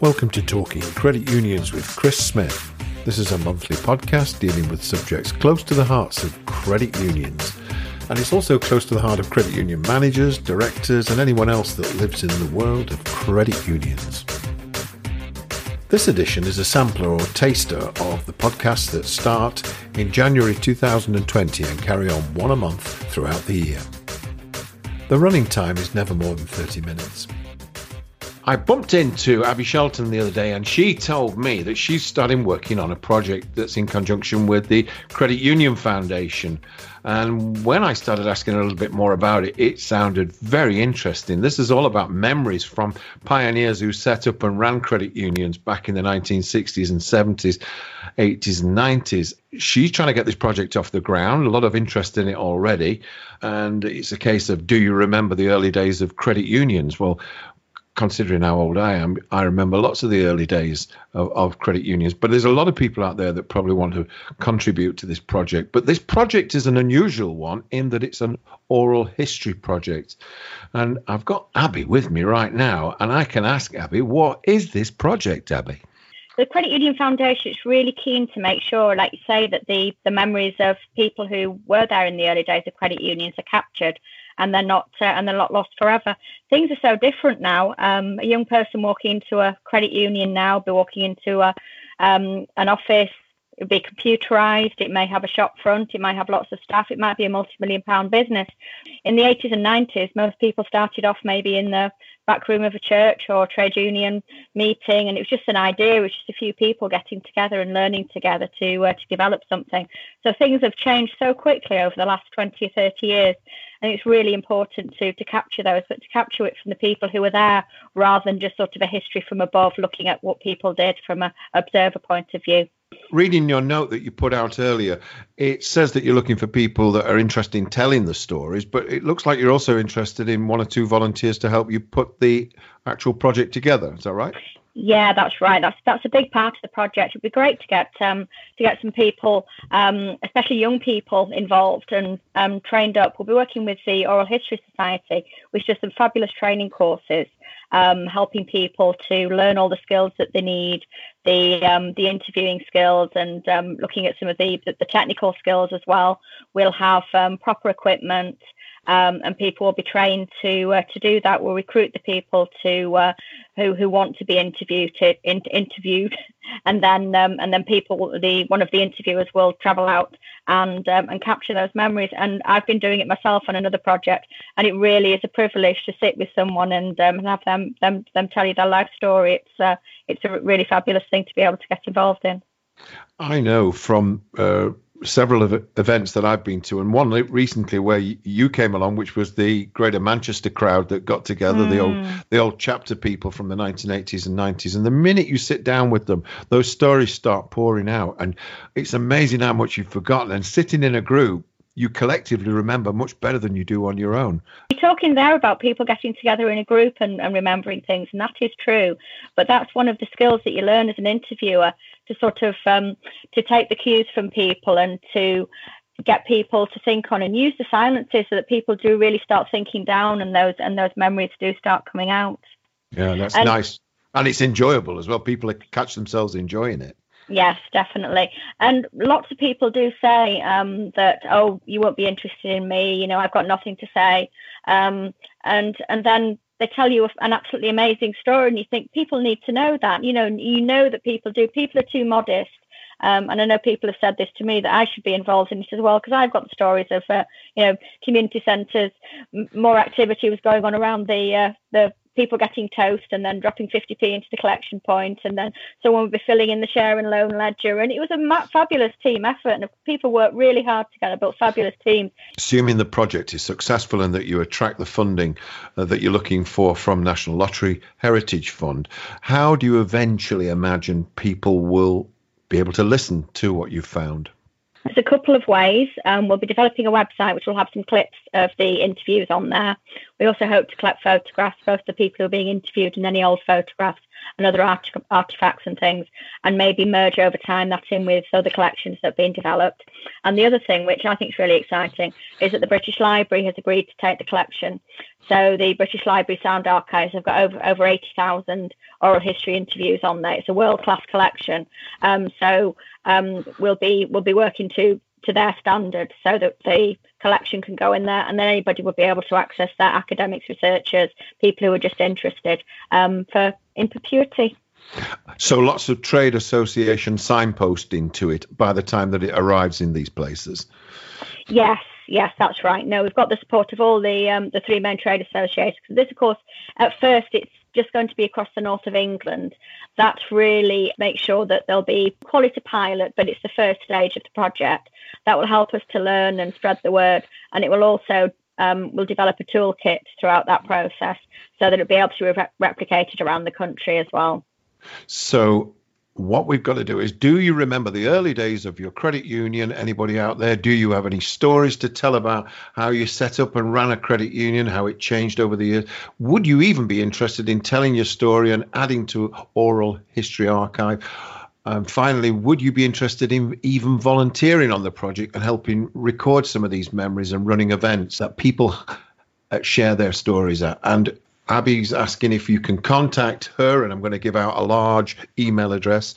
Welcome to Talking Credit Unions with Chris Smith. This is a monthly podcast dealing with subjects close to the hearts of credit unions. And it's also close to the heart of credit union managers, directors, and anyone else that lives in the world of credit unions. This edition is a sampler or taster of the podcasts that start in January 2020 and carry on one a month throughout the year. The running time is never more than 30 minutes. I bumped into Abby Shelton the other day, and she told me that she's starting working on a project that's in conjunction with the Credit Union Foundation. And when I started asking a little bit more about it, it sounded very interesting. This is all about memories from pioneers who set up and ran credit unions back in the 1960s and 70s, 80s and 90s. She's trying to get this project off the ground, a lot of interest in it already. And it's a case of do you remember the early days of credit unions? Well, considering how old I am, I remember lots of the early days of, of, credit unions. But there's a lot of people out there that probably want to contribute to this project. But this project is an unusual one in that it's an oral history project. And I've got Abby with me right now, and I can ask Abby, what is this project, Abby? The Credit Union Foundation is really keen to make sure, like you say, that the, the memories of people who were there in the early days of credit unions are captured and they're not uh, and they're not lost forever. Things are so different now. Um, a young person walking into a credit union now, be walking into a um, an office, it'll be computerized. It may have a shop front. It might have lots of staff. It might be a multi-million pound business. In the 80s and 90s, most people started off maybe in the back room of a church or trade union meeting, and it was just an idea. It was just a few people getting together and learning together to uh, to develop something. So things have changed so quickly over the last 20 or 30 years, and it's really important to to capture those, but to capture it from the people who were there rather than just sort of a history from above, looking at what people did from an observer point of view. Reading your note that you put out earlier, it says that you're looking for people that are interested in telling the stories, but it looks like you're also interested in one or two volunteers to help you put the actual project together. Is that right? Yeah, that's right. That's that's a big part of the project. It'd be great to get um, to get some people, um, especially young people, involved and um, trained up. We'll be working with the Oral History Society, which does some fabulous training courses, um, helping people to learn all the skills that they need, the um, the interviewing skills, and um, looking at some of the the technical skills as well. We'll have proper equipment um, and people will be trained to uh, to do that. We'll recruit the people to uh, who who want to be interviewed in, interviewed, and then um, and then people the one of the interviewers will travel out and um, and capture those memories. And I've been doing it myself on another project, and it really is a privilege to sit with someone and, um, have them them them tell you their life story. It's uh, it's a really fabulous thing to be able to get involved in. I know from uh, several of events that I've been to, and one recently where you came along, which was the Greater Manchester crowd that got together, mm. the old hmm. the old chapter people from the 1980s and 90s. And the minute you sit down with them, those stories start pouring out, and it's amazing how much you've forgotten. And sitting in a group, you collectively remember much better than you do on your own. You're talking there about people getting together in a group and, and remembering things, and that is true. But that's one of the skills that you learn as an interviewer to sort of um, to take the cues from people and to get people to think on and use the silences so that people do really start thinking down and those and those memories do start coming out. Yeah, that's and, nice. And it's enjoyable as well. People catch themselves enjoying it. Yes, definitely. And lots of people do say um, that, oh, you won't be interested in me. You know, I've got nothing to say. Um, and and then they tell you an absolutely amazing story and you think people need to know that you know you know that people do people are too modest um, and I know people have said this to me that I should be involved in it as well because I've got stories of uh, you know community centres. more activity was going on around the uh, the people getting toast and then dropping 50p into the collection point and then someone would be filling in the share and loan ledger. And it was a fabulous team effort and people worked really hard together built fabulous teams. Assuming the project is successful and that you attract the funding uh, that you're looking for from national lottery heritage fund how do you eventually imagine people will be able to listen to what you've found there's a couple of ways. Um, we'll be developing a website which will have some clips of the interviews on there. We also hope to collect photographs, both the people who are being interviewed and any old photographs and other art- artifacts and things, and maybe merge over time that in with other collections that are being developed. And the other thing, which I think is really exciting, is that the British Library has agreed to take the collection. So the British Library Sound Archives have got over over 80,000 oral history interviews on there. It's a world class collection. Um, so um, we'll be we'll be working to to their standards so that the collection can go in there and then anybody would be able to access that academics researchers people who are just interested um, for in perpetuity so lots of trade association signposting to it by the time that it arrives in these places. Yes yes that's right. No we've got the support of all the um, the three main trade associations this of course at first it's just going to be across the north of England. That really makes sure that there'll be quality pilot, but it's the first stage of the project. That will help us to learn and spread the word, and it will also um, we'll develop a toolkit throughout that process so that it'll be able to be re- replicated around the country as well. So what we've got to do is do you remember the early days of your credit union? Anybody out there do you have any stories to tell about how you set up and ran a credit union how it changed over the years? Would you even be interested in telling your story and adding to oral history archive? And finally, would you be interested in even volunteering on the project and helping record some of these memories and running events that people share their stories at? And Abby's asking if you can contact her, and I'm going to give out a large email address.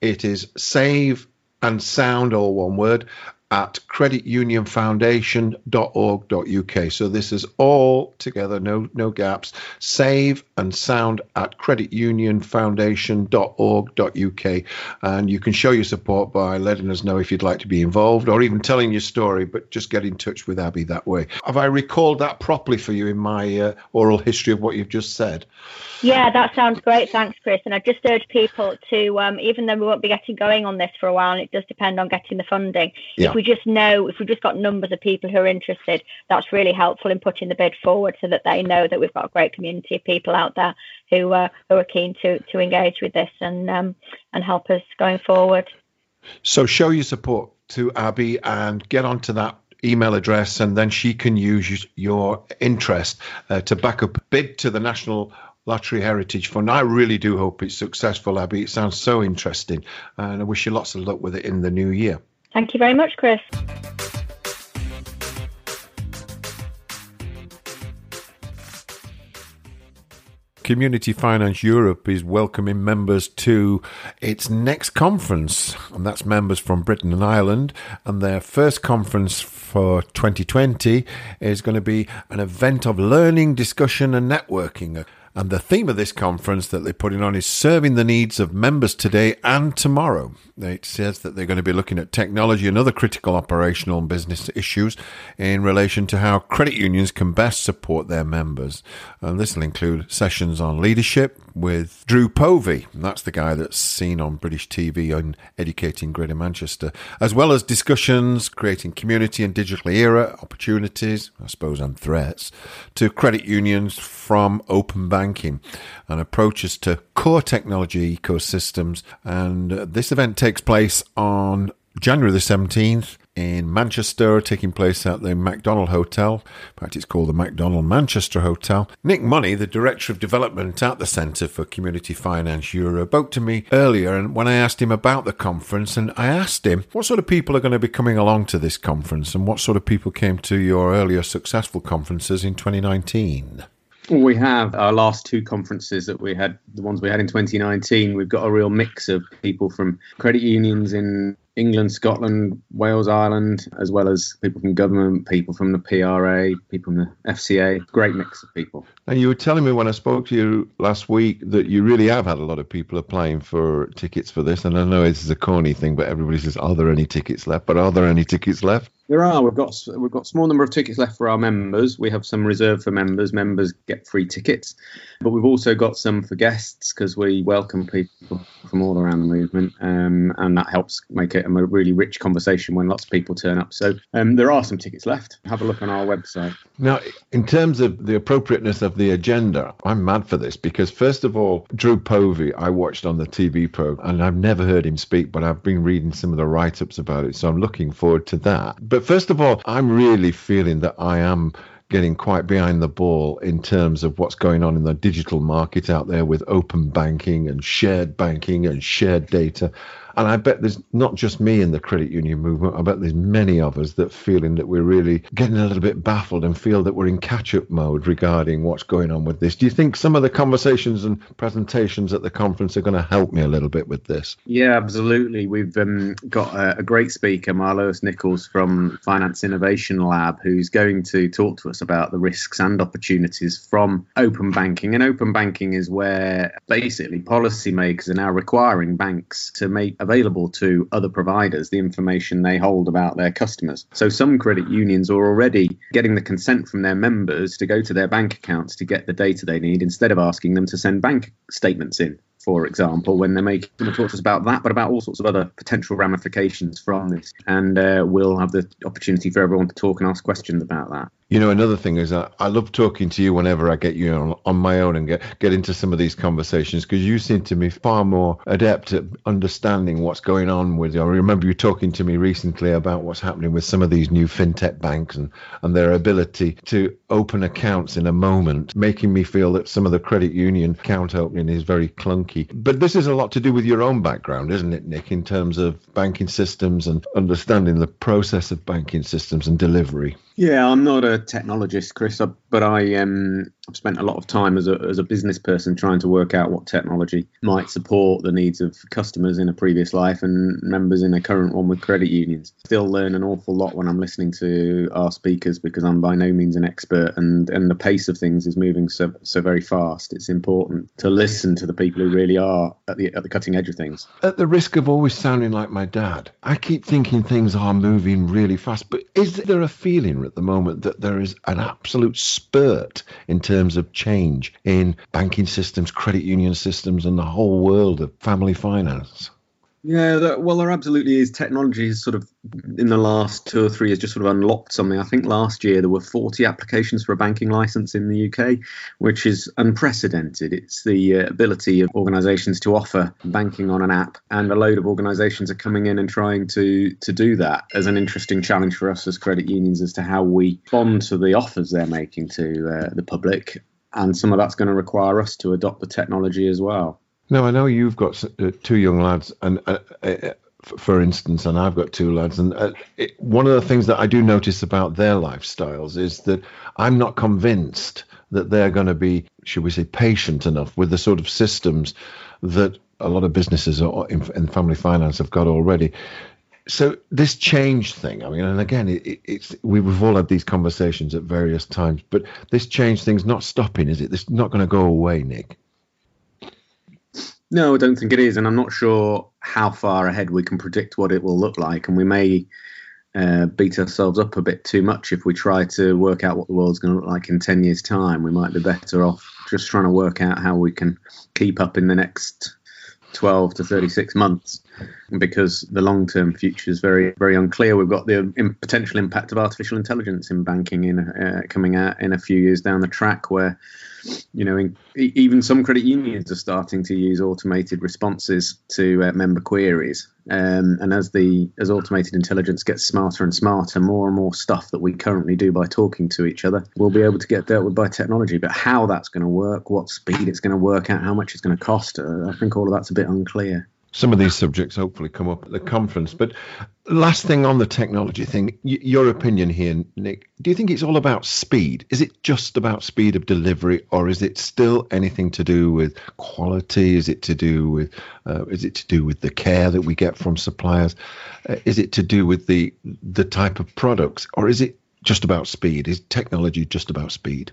It is save and sound, all one word, at creditunionfoundation.org.uk. So this is all together, no no gaps. Save and sound at creditunionfoundation.org.uk. And you can show your support by letting us know if you'd like to be involved or even telling your story, but just get in touch with Abby that way. Have I recalled that properly for you in my uh, oral history of what you've just said? Yeah, that sounds great. Thanks, Chris. And I just urge people to, um, even though we won't be getting going on this for a while, and it does depend on getting the funding, yeah. if we just know, if we've just got numbers of people who are interested, that's really helpful in putting the bid forward so that they know that we've got a great community of people out there who, uh, who are keen to, to engage with this and, um, and help us going forward. So show your support to Abby and get onto that email address, and then she can use your interest uh, to back up bid to the National Lottery Heritage Fund. I really do hope it's successful, Abby. It sounds so interesting, and I wish you lots of luck with it in the new year. Thank you very much, Chris. Community Finance Europe is welcoming members to its next conference, and that's members from Britain and Ireland. And their first conference for 2020 is going to be an event of learning, discussion, and networking. And the theme of this conference that they're putting on is serving the needs of members today and tomorrow. It says that they're going to be looking at technology and other critical operational and business issues in relation to how credit unions can best support their members. And this will include sessions on leadership with Drew Povey. That's the guy that's seen on British TV on Educating Greater Manchester, as well as discussions creating community and digital era opportunities, I suppose, and threats to credit unions from open banking and approaches to core technology ecosystems. And uh, this event takes place on January the 17th in Manchester, taking place at the MacDonald Hotel. In fact, it's called the MacDonald Manchester Hotel. Nick Money, the Director of Development at the Centre for Community Finance Europe, spoke to me earlier and when I asked him about the conference, and I asked him what sort of people are going to be coming along to this conference and what sort of people came to your earlier successful conferences in 2019. We have our last two conferences that we had, the ones we had in 2019. We've got a real mix of people from credit unions in England, Scotland, Wales, Ireland, as well as people from government, people from the PRA, people from the FCA. Great mix of people. And you were telling me when I spoke to you last week that you really have had a lot of people applying for tickets for this. And I know this is a corny thing, but everybody says, "Are there any tickets left?" But are there any tickets left? There are. We've got we've got small number of tickets left for our members. We have some reserved for members. Members get free tickets, but we've also got some for guests because we welcome people from all around the movement, um, and that helps make it a really rich conversation when lots of people turn up. So um, there are some tickets left. Have a look on our website. Now, in terms of the appropriateness of the agenda, I'm mad for this because first of all, Drew Povey, I watched on the TV program, and I've never heard him speak, but I've been reading some of the write-ups about it, so I'm looking forward to that. But first of all, I'm really feeling that I am getting quite behind the ball in terms of what's going on in the digital market out there with open banking and shared banking and shared data. And I bet there's not just me in the credit union movement. I bet there's many of us that feeling that we're really getting a little bit baffled and feel that we're in catch-up mode regarding what's going on with this. Do you think some of the conversations and presentations at the conference are going to help me a little bit with this? Yeah, absolutely. We've um, got a, a, great speaker, Marloes Nicholls from Finance Innovation Lab, who's going to talk to us about the risks and opportunities from open banking. And open banking is where basically policymakers are now requiring banks to make available to other providers the information they hold about their customers. So some credit unions are already getting the consent from their members to go to their bank accounts to get the data they need instead of asking them to send bank statements in for example, when they're making talk to us about that, but about all sorts of other potential ramifications from this. And uh, we'll have the opportunity for everyone to talk and ask questions about that. You know, another thing is that I love talking to you whenever I get you on, on my own and get, get into some of these conversations because you seem to me far more adept at understanding what's going on with you. I remember you talking to me recently about what's happening with some of these new fintech banks and, and their ability to open accounts in a moment, making me feel that some of the credit union account opening is very clunky. But this is a lot to do with your own background, isn't it, Nick, in terms of banking systems and understanding the process of banking systems and delivery? Yeah, I'm not a technologist, Chris, but I um, I've spent a lot of time as a as a business person trying to work out what technology might support the needs of customers in a previous life and members in a current one with credit unions. Still learn an awful lot when I'm listening to our speakers because I'm by no means an expert and and the pace of things is moving so so very fast. It's important to listen to the people who really are at the at the cutting edge of things. At the risk of always sounding like my dad, I keep thinking things are moving really fast, but is there a feeling at the moment that there is an absolute spurt in terms of change in banking systems, credit union systems, and the whole world of family finance? Yeah, well, there absolutely is. Technology has sort of, in the last two or three years, just sort of unlocked something. I think last year there were 40 applications for a banking license in the UK, which is unprecedented. It's the uh, ability of organisations to offer banking on an app, and a load of organisations are coming in and trying to to do that as an interesting challenge for us as credit unions as to how we respond to the offers they're making to uh, the public. And some of that's going to require us to adopt the technology as well. Now I know you've got uh, two young lads, and uh, uh, for instance, and I've got two lads, and uh, it, one of the things that I do notice about their lifestyles is that I'm not convinced that they're going to be, should we say, patient enough with the sort of systems that a lot of businesses in, in family finance have got already. So this change thing, I mean, and again, it, it's we've all had these conversations at various times, but this change thing's not stopping, is it? It's not going to go away, Nick. No, I don't think it is, and I'm not sure how far ahead we can predict what it will look like, and we may uh, beat ourselves up a bit too much if we try to work out what the world's going to look like in 10 years' time. We might be better off just trying to work out how we can keep up in the next 12 to 36 months because the long term future is very, very unclear. We've got the potential impact of artificial intelligence in banking in uh, coming out in a few years down the track where you know, in, even some credit unions are starting to use automated responses to uh, member queries. Um, and as the as automated intelligence gets smarter and smarter, more and more stuff that we currently do by talking to each other will be able to get dealt with by technology. But how that's going to work, what speed it's going to work at, how much it's going to cost, uh, I think all of that's a bit unclear some of these subjects hopefully come up at the conference. But last thing on the technology thing, y- your opinion here, Nick. Do you think it's all about speed? Is it just about speed of delivery, or is it still anything to do with quality? Is it to do with uh, is it to do with the care that we get from suppliers? Uh, is it to do with the the type of products, or is it just about speed? Is technology just about speed?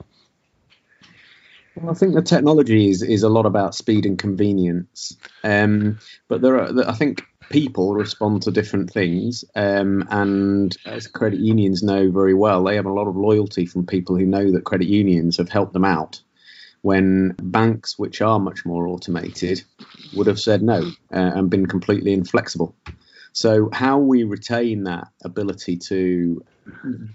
Well, I think the technology is, is a lot about speed and convenience. Um, but there are, I think people respond to different things. Um, and as credit unions know very well, they have a lot of loyalty from people who know that credit unions have helped them out when banks, which are much more automated, would have said no uh, and been completely inflexible. So, how we retain that ability to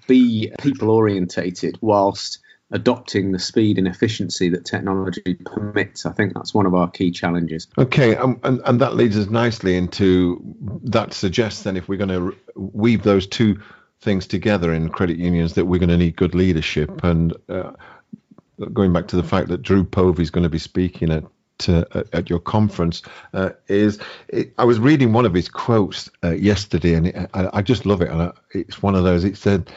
be people orientated whilst adopting the speed and efficiency that technology permits. I think that's one of our key challenges. Okay, um, and, and that leads us nicely into that suggests then if we're going to weave those two things together in credit unions that we're going to need good leadership. And uh, going back to the fact that Drew Povey is going to be speaking at uh, at your conference uh, is it, I was reading one of his quotes uh, yesterday, and it, I, I, just love it. And I, it's one of those. It said,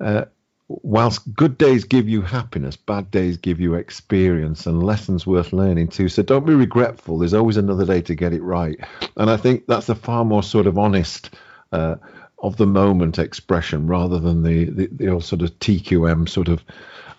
uh, "Whilst good days give you happiness, bad days give you experience and lessons worth learning too. So don't be regretful. There's always another day to get it right." And I think that's a far more sort of honest. Uh, of the moment expression rather than the, the, the old sort of TQM sort of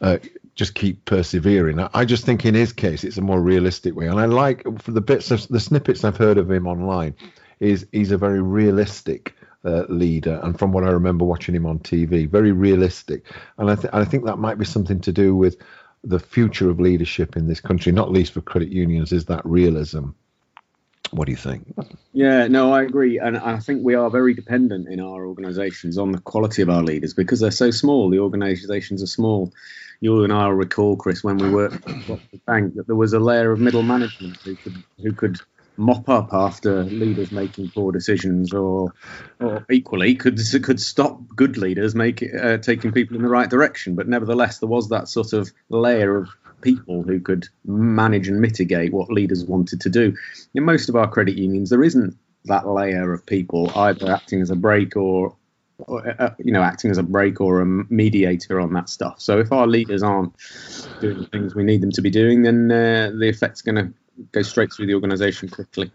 uh, just keep persevering. I, I, just think in his case it's a more realistic way, and I like for the bits of the snippets I've heard of him online, is he's a very realistic uh, leader, and from what I remember watching him on TV, very realistic, and I, th- I think that might be something to do with the future of leadership in this country, not least for credit unions, is that realism. What do you think? Yeah, no, I agree. And I think we are very dependent in our organizations on the quality of our leaders because they're so small. The organizations are small you and I will recall, Chris, when we worked at the bank, that there was a layer of middle management who could who could mop up after leaders making poor decisions, or or equally could could stop good leaders making uh, taking people in the right direction. But nevertheless, there was that sort of layer of people who could manage and mitigate what leaders wanted to do. In most of our credit unions, there isn't that layer of people either acting as a brake or uh, you know, acting as a brake or a mediator on that stuff. So if our leaders aren't doing the things we need them to be doing, then uh, the effect's going to go straight through the organisation quickly.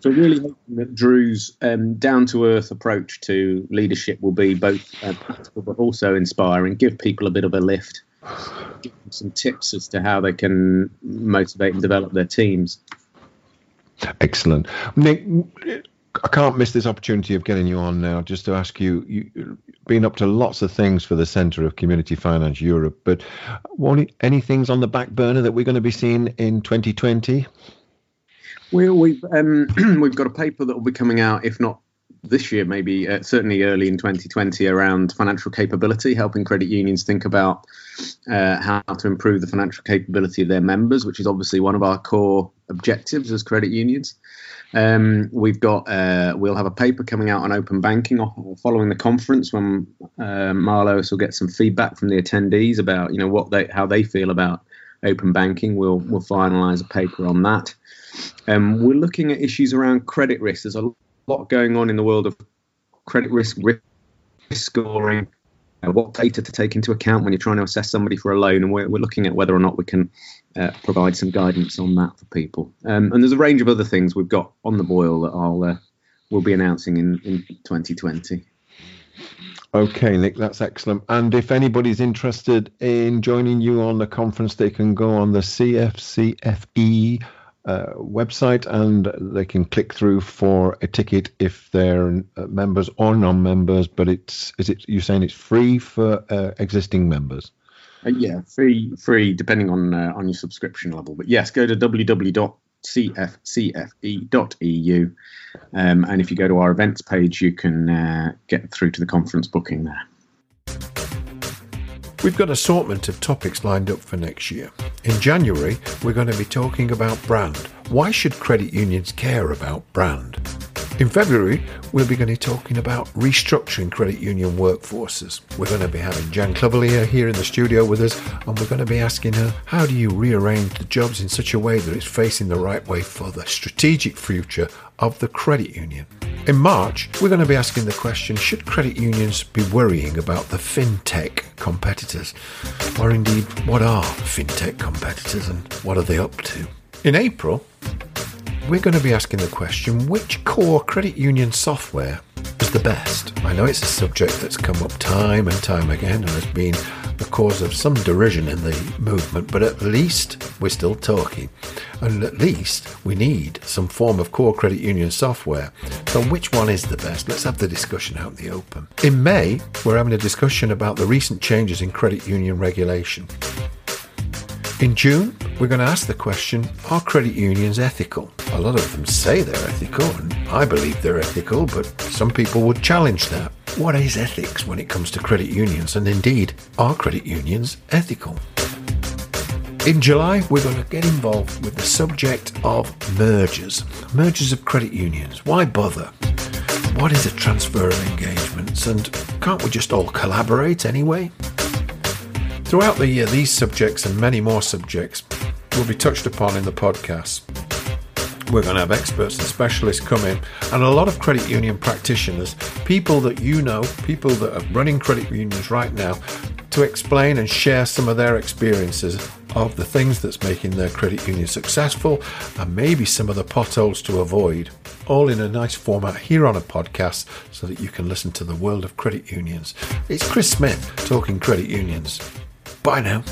So really hoping that Drew's um, down-to-earth approach to leadership will be both uh, practical but also inspiring, give people a bit of a lift, give them some tips as to how they can motivate and develop their teams. Excellent. Nick, I can't miss this opportunity of getting you on now just to ask you, you've been up to lots of things for the Centre of Community Finance Europe, but any things on the back burner that we're going to be seeing in 2020? Well, we've um, we've got a paper that will be coming out, if not this year, maybe uh, certainly early in 2020, around financial capability, helping credit unions think about uh, how to improve the financial capability of their members, which is obviously one of our core objectives as credit unions. Um, we've got uh, we'll have a paper coming out on open banking following the conference when uh, Marloes will get some feedback from the attendees about you know what they how they feel about open banking. We'll we'll finalise a paper on that. Um, we're looking at issues around credit risk. There's a lot going on in the world of credit risk, risk scoring, uh, what data to take into account when you're trying to assess somebody for a loan, and we're, we're looking at whether or not we can uh, provide some guidance on that for people. Um, and there's a range of other things we've got on the boil that I'll uh, we'll be announcing in, in 2020. Okay, Nick, that's excellent. And if anybody's interested in joining you on the conference, they can go on the CFCFE uh, website and they can click through for a ticket if they're uh, members or non-members. But it's is it you saying it's free for uh, existing members? Uh, yeah, free free depending on uh, on your subscription level. But yes, go to www.cfcfe.eu, um, and if you go to our events page, you can get through to the conference booking there. We've got assortment of topics lined up for next year. In January, we're going to be talking about brand. Why should credit unions care about brand? In February, we'll be going to be talking about restructuring credit union workforces. We're going to be having Jan Clevelier here in the studio with us, and we're going to be asking her how do you rearrange the jobs in such a way that it's facing the right way for the strategic future of the credit union. In March, we're going to be asking the question should credit unions be worrying about the fintech competitors? Or indeed, what are fintech competitors and what are they up to? In April, we're going to be asking the question which core credit union software is the best? I know it's a subject that's come up time and time again and has been the cause of some derision in the movement, but at least we're still talking. And at least we need some form of core credit union software. So, which one is the best? Let's have the discussion out in the open. In May, we're having a discussion about the recent changes in credit union regulation. In June, we're going to ask the question Are credit unions ethical? A lot of them say they're ethical, and I believe they're ethical, but some people would challenge that. What is ethics when it comes to credit unions, and indeed, are credit unions ethical? In July, we're going to get involved with the subject of mergers. Mergers of credit unions. Why bother? what is a transfer of engagements and can't we just all collaborate anyway? Throughout the year, these subjects and many more subjects will be touched upon in the podcast. We're going to have experts and specialists come in, and a lot of credit union practitioners, people that you know, people that are running credit unions right now, to explain and share some of their experiences of the things that's making their credit union successful and maybe some of the potholes to avoid, all in a nice format here on a podcast so that you can listen to the world of credit unions. It's Chris Smith talking credit unions. Bye now.